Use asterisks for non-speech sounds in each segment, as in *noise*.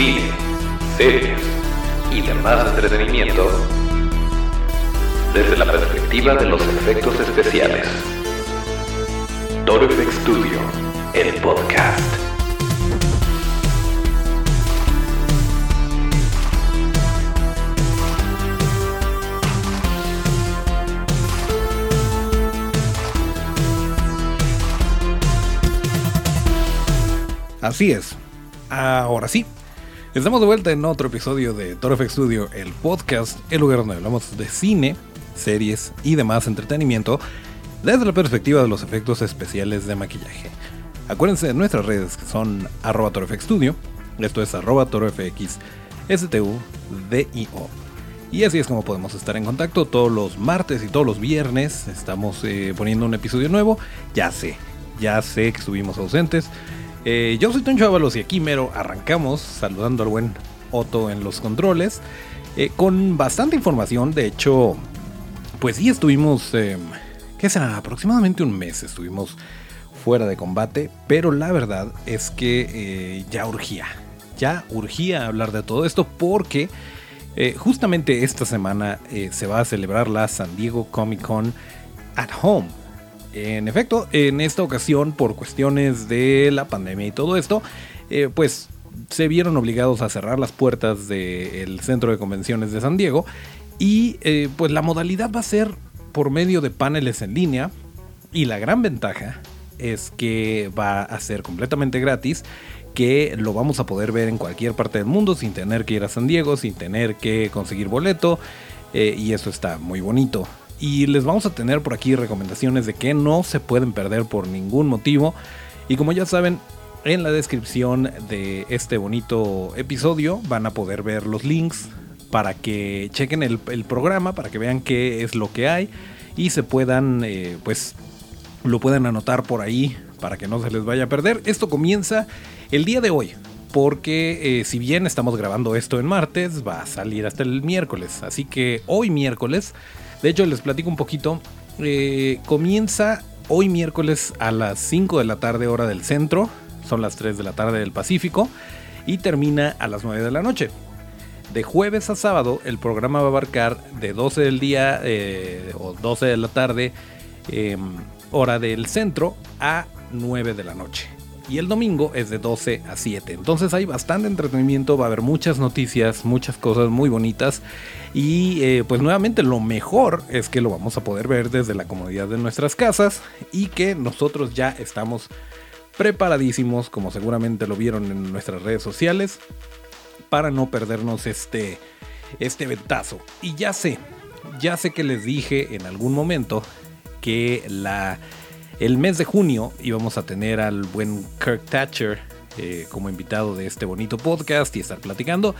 cine, series y demás entretenimiento desde la perspectiva de los efectos especiales. Toro Studio, el podcast. Así es. Ahora sí. Estamos de vuelta en otro episodio de Toro FX Studio, el podcast, el lugar donde hablamos de cine, series y demás entretenimiento desde la perspectiva de los efectos especiales de maquillaje. Acuérdense de nuestras redes que son arroba torofxstudio, esto es arroba torofx, S-T-U-D-I-O. Y así es como podemos estar en contacto todos los martes y todos los viernes. Estamos eh, poniendo un episodio nuevo. Ya sé, ya sé que estuvimos ausentes. Eh, yo soy Toncho Ábalos y aquí mero arrancamos saludando al buen Otto en los controles. eh, con bastante información, de hecho, pues sí estuvimos, eh, ¿qué será? Aproximadamente un mes estuvimos fuera de combate, pero la verdad es que eh, ya urgía, ya urgía hablar de todo esto porque justamente esta semana se va a celebrar la San Diego Comic Con at Home. En efecto, en esta ocasión, por cuestiones de la pandemia y todo esto, eh, pues se vieron obligados a cerrar las puertas del centro de convenciones de San Diego y eh, pues la modalidad va a ser por medio de paneles en línea y la gran ventaja es que va a ser completamente gratis que lo vamos a poder ver en cualquier parte del mundo sin tener que ir a San Diego, sin tener que conseguir boleto eh, y eso está muy bonito. Y les vamos a tener por aquí recomendaciones de que no se pueden perder por ningún motivo. Y como ya saben, en la descripción de este bonito episodio van a poder ver los links para que chequen el, programa, para que vean qué es lo que hay y se puedan, eh, pues, lo puedan anotar por ahí para que no se les vaya a perder. Esto comienza el día de hoy, porque eh, si bien estamos grabando esto en martes, va a salir hasta el miércoles. Así que hoy miércoles, de hecho les platico un poquito, eh, comienza hoy miércoles a las 5 de la tarde hora del centro, son las 3 de la tarde del Pacífico, y termina a las 9 de la noche. De jueves a sábado el programa va a abarcar de 12 del día eh, o 12 de la tarde, eh, hora del centro, a 9 de la noche. Y el domingo es de 12 a 7. Entonces hay bastante entretenimiento, va a haber muchas noticias, muchas cosas muy bonitas. Y eh, pues nuevamente lo mejor es que lo vamos a poder ver desde la comodidad de nuestras casas y que nosotros ya estamos preparadísimos, como seguramente lo vieron en nuestras redes sociales, para no perdernos este, este ventazo. Y ya sé, ya sé que les dije en algún momento que la, el mes de junio íbamos a tener al buen Kirk Thatcher eh, como invitado de este bonito podcast y estar platicando.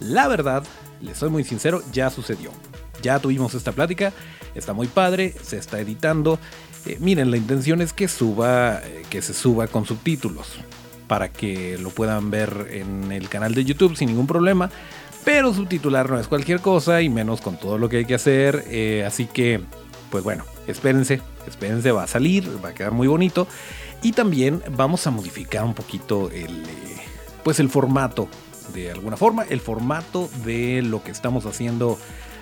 La verdad, les soy muy sincero, ya sucedió. Ya tuvimos esta plática, está muy padre, se está editando. Eh, miren, la intención es que suba, eh, que se suba con subtítulos para que lo puedan ver en el canal de YouTube sin ningún problema. Pero subtitular no es cualquier cosa y menos con todo lo que hay que hacer. así que, pues bueno, espérense, espérense, va a salir, va a quedar muy bonito. Y también vamos a modificar un poquito el, eh, pues el formato, de alguna forma, el formato de lo que estamos haciendo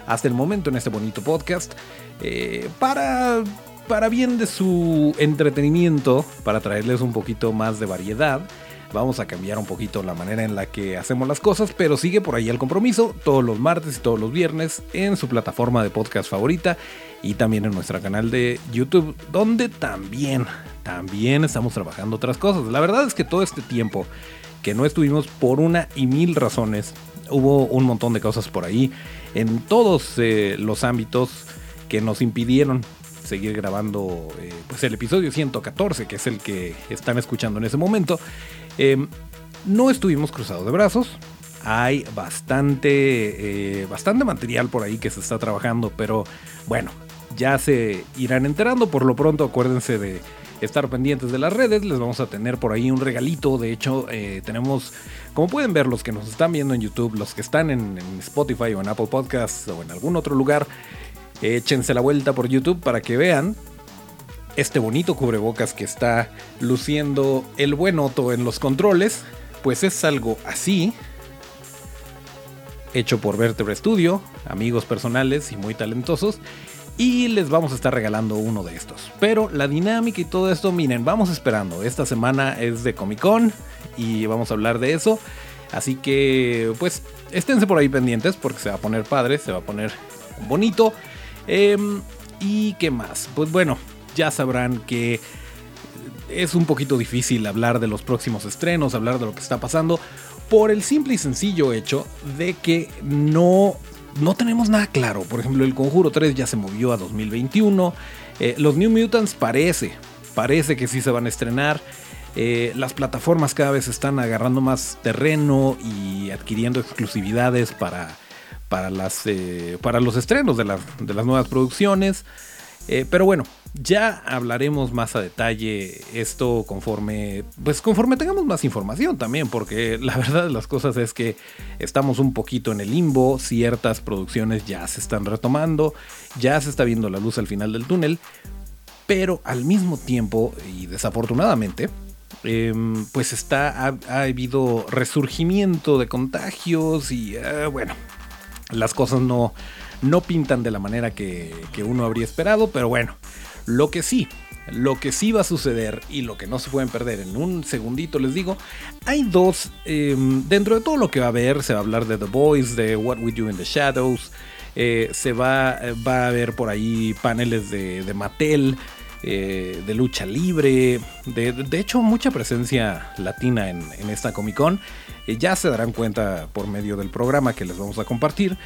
hasta el momento en este bonito podcast. eh, para para bien de su entretenimiento, para traerles un poquito más de variedad. Vamos a cambiar un poquito la manera en la que hacemos las cosas, pero sigue por ahí el compromiso todos los martes y todos los viernes en su plataforma de podcast favorita y también en nuestro canal de YouTube, donde también, también estamos trabajando otras cosas. La verdad es que todo este tiempo que no estuvimos por una y mil razones, hubo un montón de cosas por ahí en todos eh, los ámbitos que nos impidieron seguir grabando eh, pues el episodio 114, que es el que están escuchando en ese momento. Eh, no estuvimos cruzados de brazos. Hay bastante, eh, bastante material por ahí que se está trabajando, pero bueno, ya se irán enterando. Por lo pronto, acuérdense de estar pendientes de las redes. Les vamos a tener por ahí un regalito. De hecho, eh, tenemos, como pueden ver, los que nos están viendo en YouTube, los que están en, en Spotify o en Apple Podcasts o en algún otro lugar, échense la vuelta por YouTube para que vean este bonito cubrebocas que está luciendo el buen Otto en los controles. Pues es algo así. hecho por Vertebra Studio, amigos personales y muy talentosos. Y les vamos a estar regalando uno de estos. Pero la dinámica y todo esto, miren, vamos esperando. Esta semana es de Comic Con y vamos a hablar de eso. Así que, pues, esténse por ahí pendientes porque se va a poner padre, se va a poner bonito. Em, ¿Y qué más? Pues bueno, ya sabrán que es un poquito difícil hablar de los próximos estrenos, hablar de lo que está pasando, por el simple y sencillo hecho de que no, no tenemos nada claro. Por ejemplo, el Conjuro 3 ya se movió a 2021. Eh, los New Mutants parece, parece que sí se van a estrenar. Eh, las plataformas cada vez están agarrando más terreno y adquiriendo exclusividades para, para, las, eh, para los estrenos de, de las nuevas producciones. Eh, pero bueno, ya hablaremos más a detalle esto conforme, pues conforme tengamos más información también, porque *laughs* la verdad de las cosas es que estamos un poquito en el limbo, ciertas producciones ya se están retomando, ya se está viendo la luz al final del túnel, pero al mismo tiempo y desafortunadamente, em, pues está, ha, habido resurgimiento de contagios y eh, bueno, las cosas no, no pintan de la manera que, uno habría esperado, pero bueno, lo que sí, lo que sí va a suceder y lo que no se pueden perder en un segundito les digo, hay dos, em, dentro de todo lo que va a haber, se va a hablar de The Boys, de What We Do in the Shadows, eh, se va, va a haber por ahí paneles de, de Mattel, eh, de lucha libre, de, hecho mucha presencia latina en, esta Comic Con, eh, ya se darán cuenta por medio del programa que les vamos a compartir,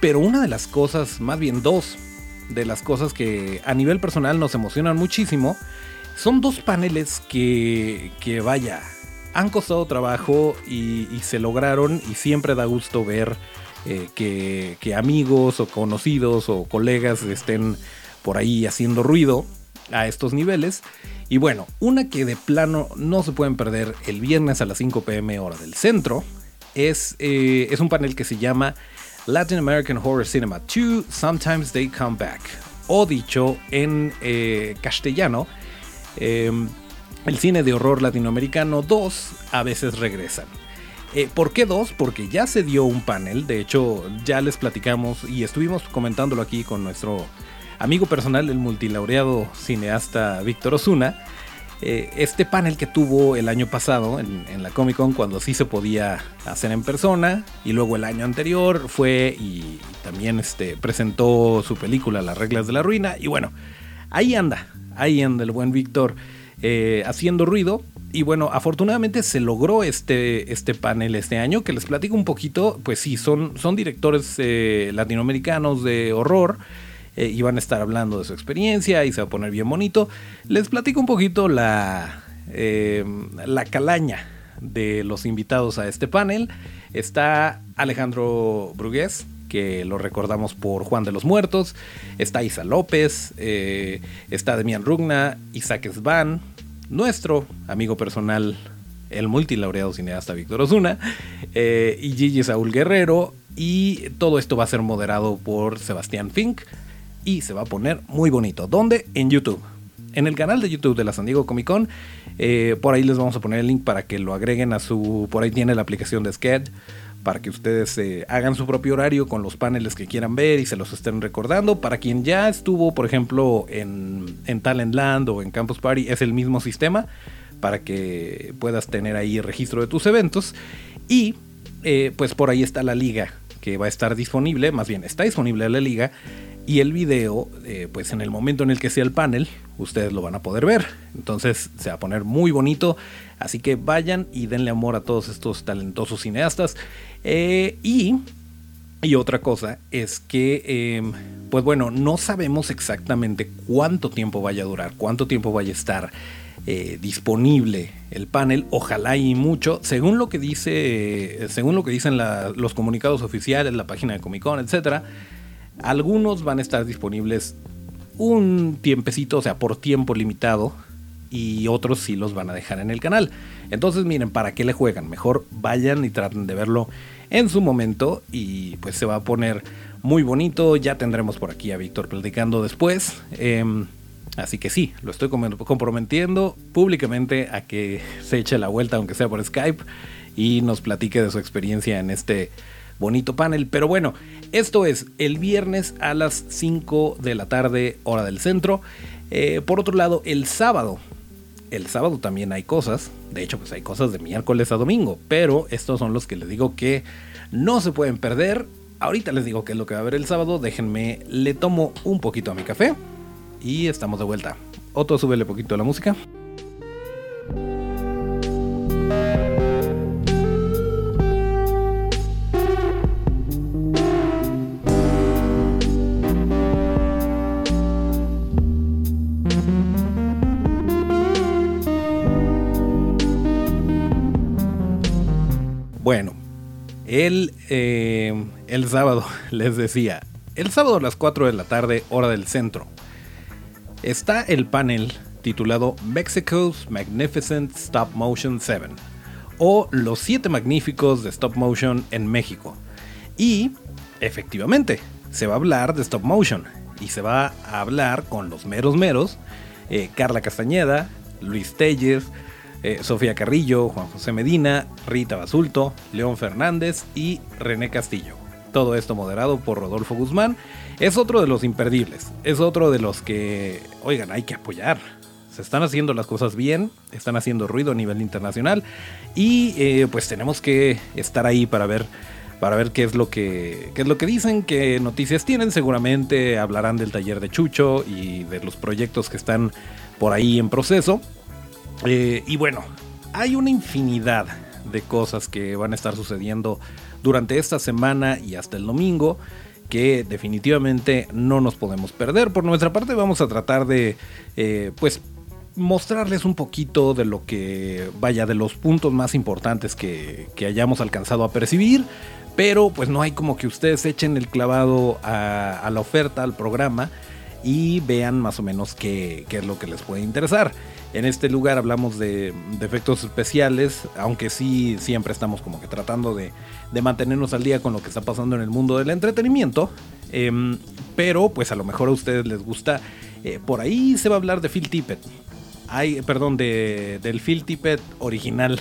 pero una de las cosas, más bien dos, de las cosas que a nivel personal nos emocionan muchísimo, son dos paneles que, que vaya, han costado trabajo y, se lograron y siempre da gusto ver eh, que, que, amigos o conocidos o colegas estén por ahí haciendo ruido a estos niveles. Y bueno, una que de plano no se pueden perder el viernes a las 5 pm hora del centro es, eh, es un panel que se llama Latin American Horror Cinema 2, Sometimes They Come Back. O dicho en eh, castellano, em, el cine de horror latinoamericano 2 a veces regresan. Eh, ¿Por qué dos? Porque ya se dio un panel, de hecho ya les platicamos y estuvimos comentándolo aquí con nuestro amigo personal, el multilaureado cineasta Víctor Osuna, eh, este panel que tuvo el año pasado en, la Comic Con cuando sí se podía hacer en persona y luego el año anterior fue y, también este, presentó su película Las reglas de la ruina y bueno, ahí anda, ahí anda el buen Víctor eh, haciendo ruido y bueno, afortunadamente se logró este, este panel este año que les platico un poquito, pues sí, son, son directores eh, latinoamericanos de horror eh, y van a estar hablando de su experiencia y se va a poner bien bonito. Les platico un poquito la, eh, la calaña de los invitados a este panel. Está Alejandro Brugués, que lo recordamos por Juan de los Muertos. Está Isa López, eh, está Demian Rugna, Isaac Svan, nuestro amigo personal, el multilaureado cineasta Víctor Osuna, y Gigi Saúl Guerrero. Y todo esto va a ser moderado por Sebastián Fink y se va a poner muy bonito. ¿Dónde? En YouTube. En el canal de YouTube de la San Diego Comic Con. Eh, por ahí les vamos a poner el link para que lo agreguen a su. Por ahí tiene la aplicación de Sked. Para que ustedes eh, hagan su propio horario con los paneles que quieran ver y se los estén recordando. Para quien ya estuvo, por ejemplo, en, en Talentland o en Campus Party, es el mismo sistema. Para que puedas tener ahí registro de tus eventos. Y eh, pues por ahí está la liga que va a estar disponible. Más bien, está disponible la liga y el video, eh, pues en el momento en el que sea el panel, ustedes lo van a poder ver. Entonces se va a poner muy bonito. Así que vayan y denle amor a todos estos talentosos cineastas. Eh, y, y, otra cosa es que, em, pues bueno, no sabemos exactamente cuánto tiempo vaya a durar, cuánto tiempo vaya a estar eh, disponible el panel, ojalá y mucho, según lo que dice, según lo que dicen los comunicados oficiales, la página de Comic Con, etcétera algunos van a estar disponibles un tiempecito, o sea, por tiempo limitado, y otros sí los van a dejar en el canal. Entonces, miren, ¿para qué le juegan? Mejor vayan y traten de verlo en su momento y pues se va a poner muy bonito. Ya tendremos por aquí a Víctor platicando después. Em, así que sí, lo estoy comprometiendo públicamente a que se eche la vuelta, aunque sea por Skype, y nos platique de su experiencia en este bonito panel. Pero bueno, esto es el viernes a las 5 de la tarde, hora del centro. Eh, por otro lado, el sábado. El sábado también hay cosas. De hecho, pues hay cosas de miércoles a domingo. Pero estos son los que les digo que no se pueden perder. Ahorita les digo qué es lo que va a haber el sábado. Déjenme, le tomo un poquito a mi café. Y estamos de vuelta. Otro, súbele poquito a la música. El, eh, el sábado *laughs* les decía, el sábado a las 4 de la tarde, hora del centro, está el panel titulado Mexico's Magnificent Stop Motion 7 o Los 7 Magníficos de Stop Motion en México. Y, efectivamente, se va a hablar de Stop Motion y se va a hablar con los meros meros, eh, Carla Castañeda, Luis Telles, eh, Sofía Carrillo, Juan José Medina, Rita Basulto, León Fernández y René Castillo. Todo esto moderado por Rodolfo Guzmán. Es otro de los imperdibles. Es otro de los que, oigan, hay que apoyar. Se están haciendo las cosas bien, están haciendo ruido a nivel internacional y eh, pues tenemos que estar ahí para ver para ver qué es lo que qué es lo que dicen, qué noticias tienen. Seguramente hablarán del taller de Chucho y de los proyectos que están por ahí en proceso. Eh, y bueno, hay una infinidad de cosas que van a estar sucediendo durante esta semana y hasta el domingo que definitivamente no nos podemos perder. Por nuestra parte vamos a tratar de eh, pues mostrarles un poquito de lo que vaya de los puntos más importantes que, hayamos alcanzado a percibir. Pero pues no hay como que ustedes echen el clavado a, la oferta, al programa y vean más o menos qué, qué es lo que les puede interesar. En este lugar hablamos de, efectos especiales, aunque sí siempre estamos como que tratando de, mantenernos al día con lo que está pasando en el mundo del entretenimiento. Em, pero pues a lo mejor a ustedes les gusta. Eh, por ahí se va a hablar de Phil Tippett. Hay, perdón, de, del Phil Tippett original.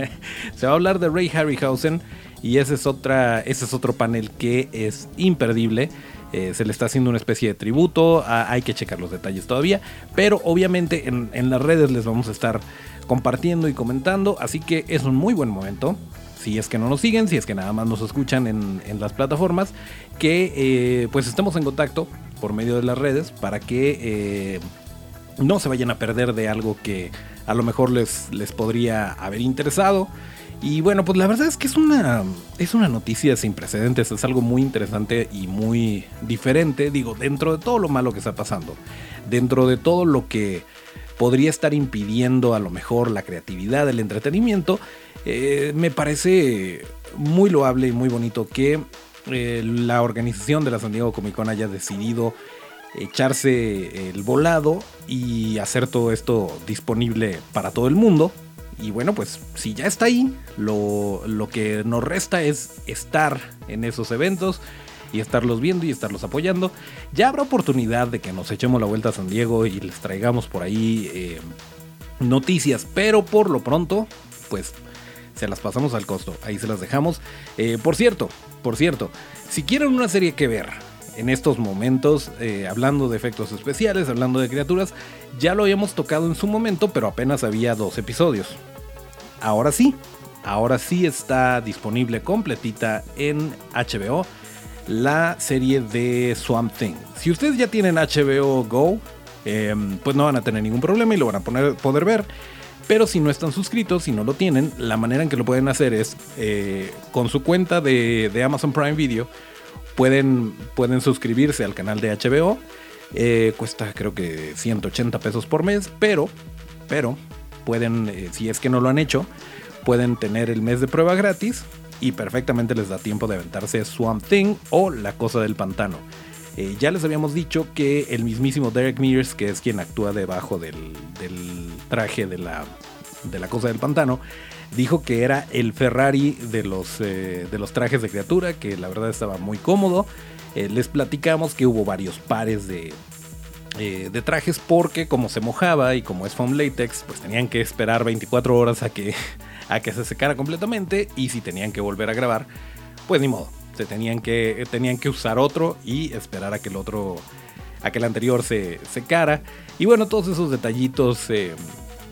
*laughs* se va a hablar de Ray Harryhausen. Y ese es, otra, ese es otro panel que es imperdible. Eh, se le está haciendo una especie de tributo, hay que checar los detalles todavía, pero obviamente en, las redes les vamos a estar compartiendo y comentando, así que es un muy buen momento si es que no nos siguen, si es que nada más nos escuchan en, las plataformas, que eh, pues estemos en contacto por medio de las redes para que eh, no se vayan a perder de algo que a lo mejor les, les podría haber interesado. Y bueno, pues la verdad es que es una, es una noticia sin precedentes, es algo muy interesante y muy diferente, digo, dentro de todo lo malo que está pasando, dentro de todo lo que podría estar impidiendo a lo mejor la creatividad, el entretenimiento, eh, me parece muy loable y muy bonito que eh, la organización de la San Diego Comic Con haya decidido echarse el volado y hacer todo esto disponible para todo el mundo. Y bueno, pues si ya está ahí, lo, que nos resta es estar en esos eventos y estarlos viendo y estarlos apoyando. Ya habrá oportunidad de que nos echemos la vuelta a San Diego y les traigamos por ahí eh, noticias, pero por lo pronto, pues se las pasamos al costo. Ahí se las dejamos. Eh, por cierto, por cierto, si quieren una serie que ver, en estos momentos, eh, hablando de efectos especiales, hablando de criaturas, ya lo habíamos tocado en su momento, pero apenas había dos episodios. Ahora sí, ahora sí está disponible completita en HBO la serie de Swamp Thing. Si ustedes ya tienen HBO Go, em, pues no van a tener ningún problema y lo van a poder ver. Pero si no están suscritos, si no lo tienen, la manera en que lo pueden hacer es eh, con su cuenta de, de Amazon Prime Video Pueden, pueden suscribirse al canal de HBO. Eh, cuesta creo que 180 pesos por mes, pero, pero pueden, eh, si es que no lo han hecho, pueden tener el mes de prueba gratis y perfectamente les da tiempo de aventarse Swamp Thing o La Cosa del Pantano. Eh, ya les habíamos dicho que el mismísimo Derek Mears, que es quien actúa debajo del, del traje de la, de la Cosa del Pantano, dijo que era el Ferrari de los, eh, de los trajes de criatura, que la verdad estaba muy cómodo. Eh, les platicamos que hubo varios pares de, eh, de trajes porque como se mojaba y como es foam latex, pues tenían que esperar 24 horas a que, *laughs* a que se secara completamente y si tenían que volver a grabar, pues ni modo. Se tenían que, tenían que usar otro y esperar a que el otro, a que el anterior se secara. Y bueno, todos esos detallitos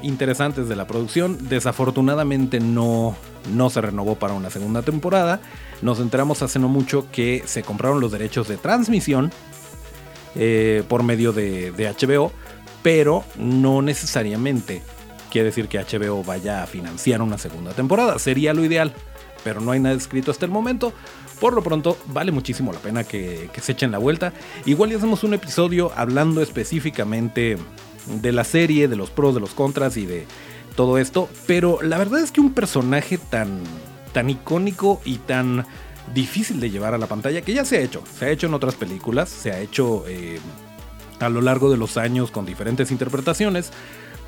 interesantes de la producción. Desafortunadamente no, no se renovó para una segunda temporada. Nos enteramos hace no mucho que se compraron los derechos de transmisión eh, por medio de, HBO, pero no necesariamente quiere decir que HBO vaya a financiar una segunda temporada. Sería lo ideal, pero no hay nada escrito hasta el momento. Por lo pronto, vale muchísimo la pena que, que se echen la vuelta. Igual ya hacemos un episodio hablando específicamente de la serie, de los pros, de los contras y de todo esto. Pero la verdad es que un personaje tan, tan icónico y tan difícil de llevar a la pantalla, que ya se ha hecho, se ha hecho en otras películas, se ha hecho eh, a lo largo de los años con diferentes interpretaciones.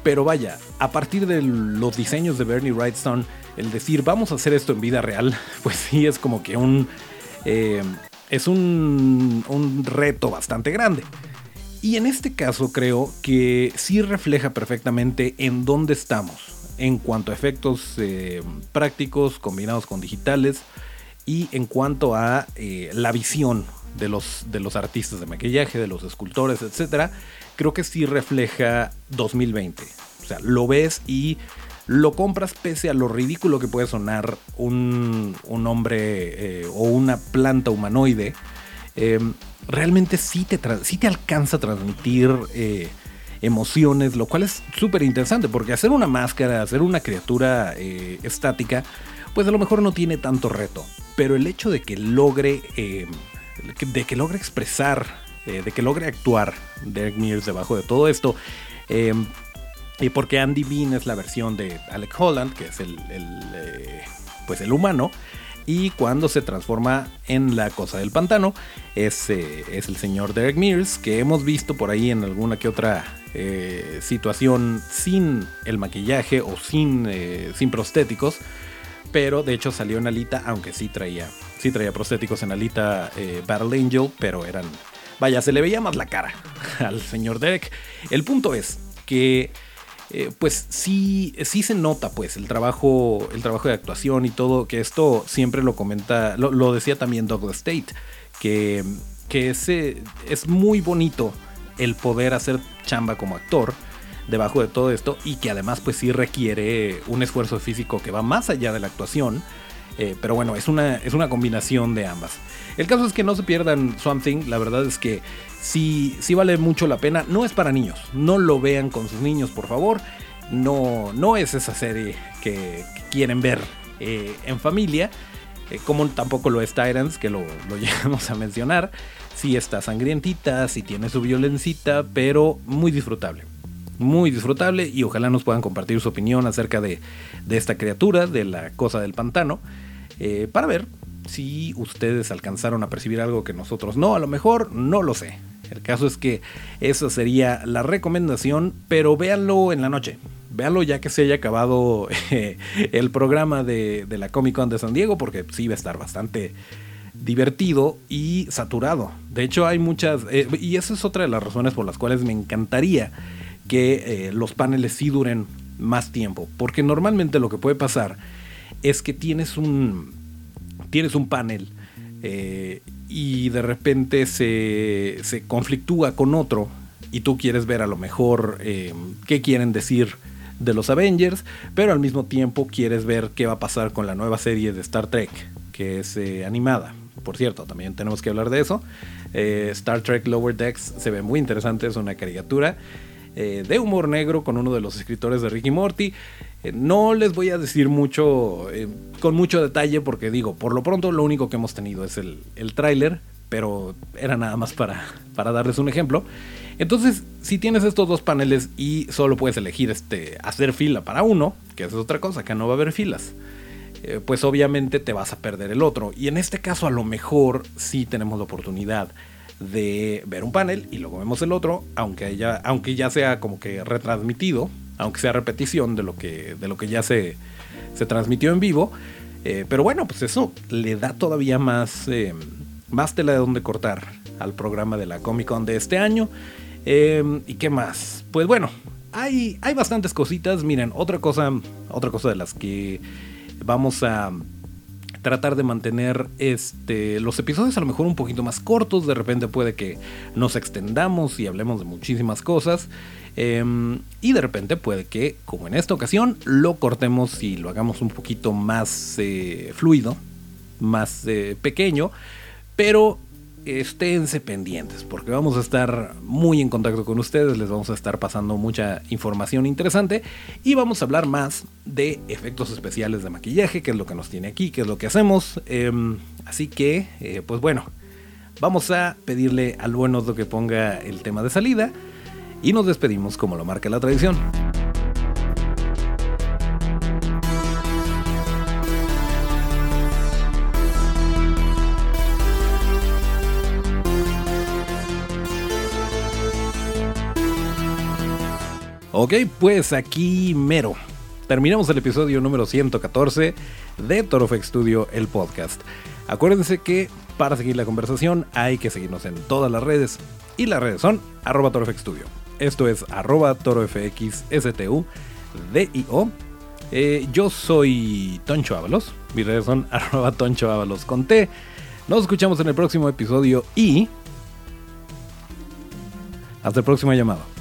Pero vaya, a partir de los diseños de Bernie Wrightstone, el decir vamos a hacer esto en vida real, *laughs* pues sí es como que un. Eh, es un, un reto bastante grande. Y en este caso creo que sí refleja perfectamente en dónde estamos en cuanto a efectos eh, prácticos combinados con digitales y en cuanto a eh, la visión de los, de los artistas de maquillaje, de los escultores, etc. Creo que sí refleja 2020. O sea, lo ves y lo compras pese a lo ridículo que puede sonar un, hombre eh, o una planta humanoide realmente sí te, te alcanza a transmitir eh, emociones, lo cual es súper interesante, porque hacer una máscara, hacer una criatura eh, estática, pues a lo mejor no tiene tanto reto, pero el hecho de que logre, eh, de que logre expresar, de que logre actuar Derek Mears debajo de todo esto, y porque Andy Bean es la versión de Alec Holland, que es el, pues el humano, y cuando se transforma en la cosa del pantano es, es el señor Derek Mears que hemos visto por ahí en alguna que otra eh, situación sin el maquillaje o sin, eh, sin prostéticos pero de hecho salió en Alita aunque sí traía sí traía prostéticos en Alita eh, Battle Angel pero eran vaya se le veía más la cara *laughs* al señor Derek. El punto es que eh, pues sí, sí se nota pues el trabajo, el trabajo de actuación y todo, que esto siempre lo comenta, lo, decía también Douglas State, que, que ese, es muy bonito el poder hacer chamba como actor debajo de todo esto y que además pues sí requiere un esfuerzo físico que va más allá de la actuación eh, pero bueno, es una, es una combinación de ambas. El caso es que no se pierdan Swamp Thing, la verdad es que sí, sí vale mucho la pena. No es para niños, no lo vean con sus niños, por favor. No, no es esa serie que, quieren ver eh, en familia, eh, como tampoco lo es Tyrants, que lo, lo *laughs* llegamos a mencionar. Sí está sangrientita, sí tiene su violencita, pero muy disfrutable muy disfrutable y ojalá nos puedan compartir su opinión acerca de, de esta criatura, de la cosa del pantano. Eh, para ver si ustedes alcanzaron a percibir algo que nosotros no, a lo mejor no lo sé. El caso es que esa sería la recomendación, pero véanlo en la noche. Véanlo ya que se haya acabado eh, el programa de, la Comic Con de San Diego, porque sí va a estar bastante divertido y saturado. De hecho, hay muchas, eh, y esa es otra de las razones por las cuales me encantaría que los paneles sí duren más tiempo, porque normalmente lo que puede pasar es que tienes un, tienes un panel eh, y de repente se, se, conflictúa con otro y tú quieres ver a lo mejor eh, qué quieren decir de los Avengers, pero al mismo tiempo quieres ver qué va a pasar con la nueva serie de Star Trek, que es eh, animada. Por cierto, también tenemos que hablar de eso. Star Trek Lower Decks se ve muy interesante, es una caricatura. Eh, de humor negro con uno de los escritores de Ricky Morty. Eh, no les voy a decir mucho, eh, con mucho detalle, porque digo, por lo pronto lo único que hemos tenido es el, el tráiler, pero era nada más para, para darles un ejemplo. Entonces, si tienes estos dos paneles y solo puedes elegir este, hacer fila para uno, que es otra cosa, que no va a haber filas, pues obviamente te vas a perder el otro. Y en este caso a lo mejor sí tenemos la oportunidad de ver un panel y luego vemos el otro, aunque ya, aunque ya sea como que retransmitido, aunque sea repetición de lo que, de lo que ya se, se transmitió en vivo. Eh, pero bueno, pues eso le da todavía más, eh, más tela de donde cortar al programa de la Comic Con de este año. Em, ¿Y qué más? Pues bueno, hay, hay bastantes cositas. Miren, otra cosa, otra cosa de las que vamos a tratar de mantener este, los episodios a lo mejor un poquito más cortos, de repente puede que nos extendamos y hablemos de muchísimas cosas. Em, y de repente puede que, como en esta ocasión, lo cortemos y lo hagamos un poquito más eh, fluido, más eh, pequeño, pero esténse pendientes porque vamos a estar muy en contacto con ustedes, les vamos a estar pasando mucha información interesante y vamos a hablar más de efectos especiales de maquillaje, que es lo que nos tiene aquí, que es lo que hacemos. Em, así que, eh, pues bueno, vamos a pedirle al buen lo que ponga el tema de salida y nos despedimos como lo marca la tradición. Ok, pues aquí mero. Terminamos el episodio número 114 de Torofex Studio, el podcast. Acuérdense que para seguir la conversación hay que seguirnos en todas las redes. Y las redes son arroba Torofex Studio. Esto es arroba torofxstu. Eh, yo soy Toncho Ábalos. Mis redes son *laughs* arroba Toncho Ábalos con T. Nos escuchamos en el próximo episodio y... Hasta el próximo llamado.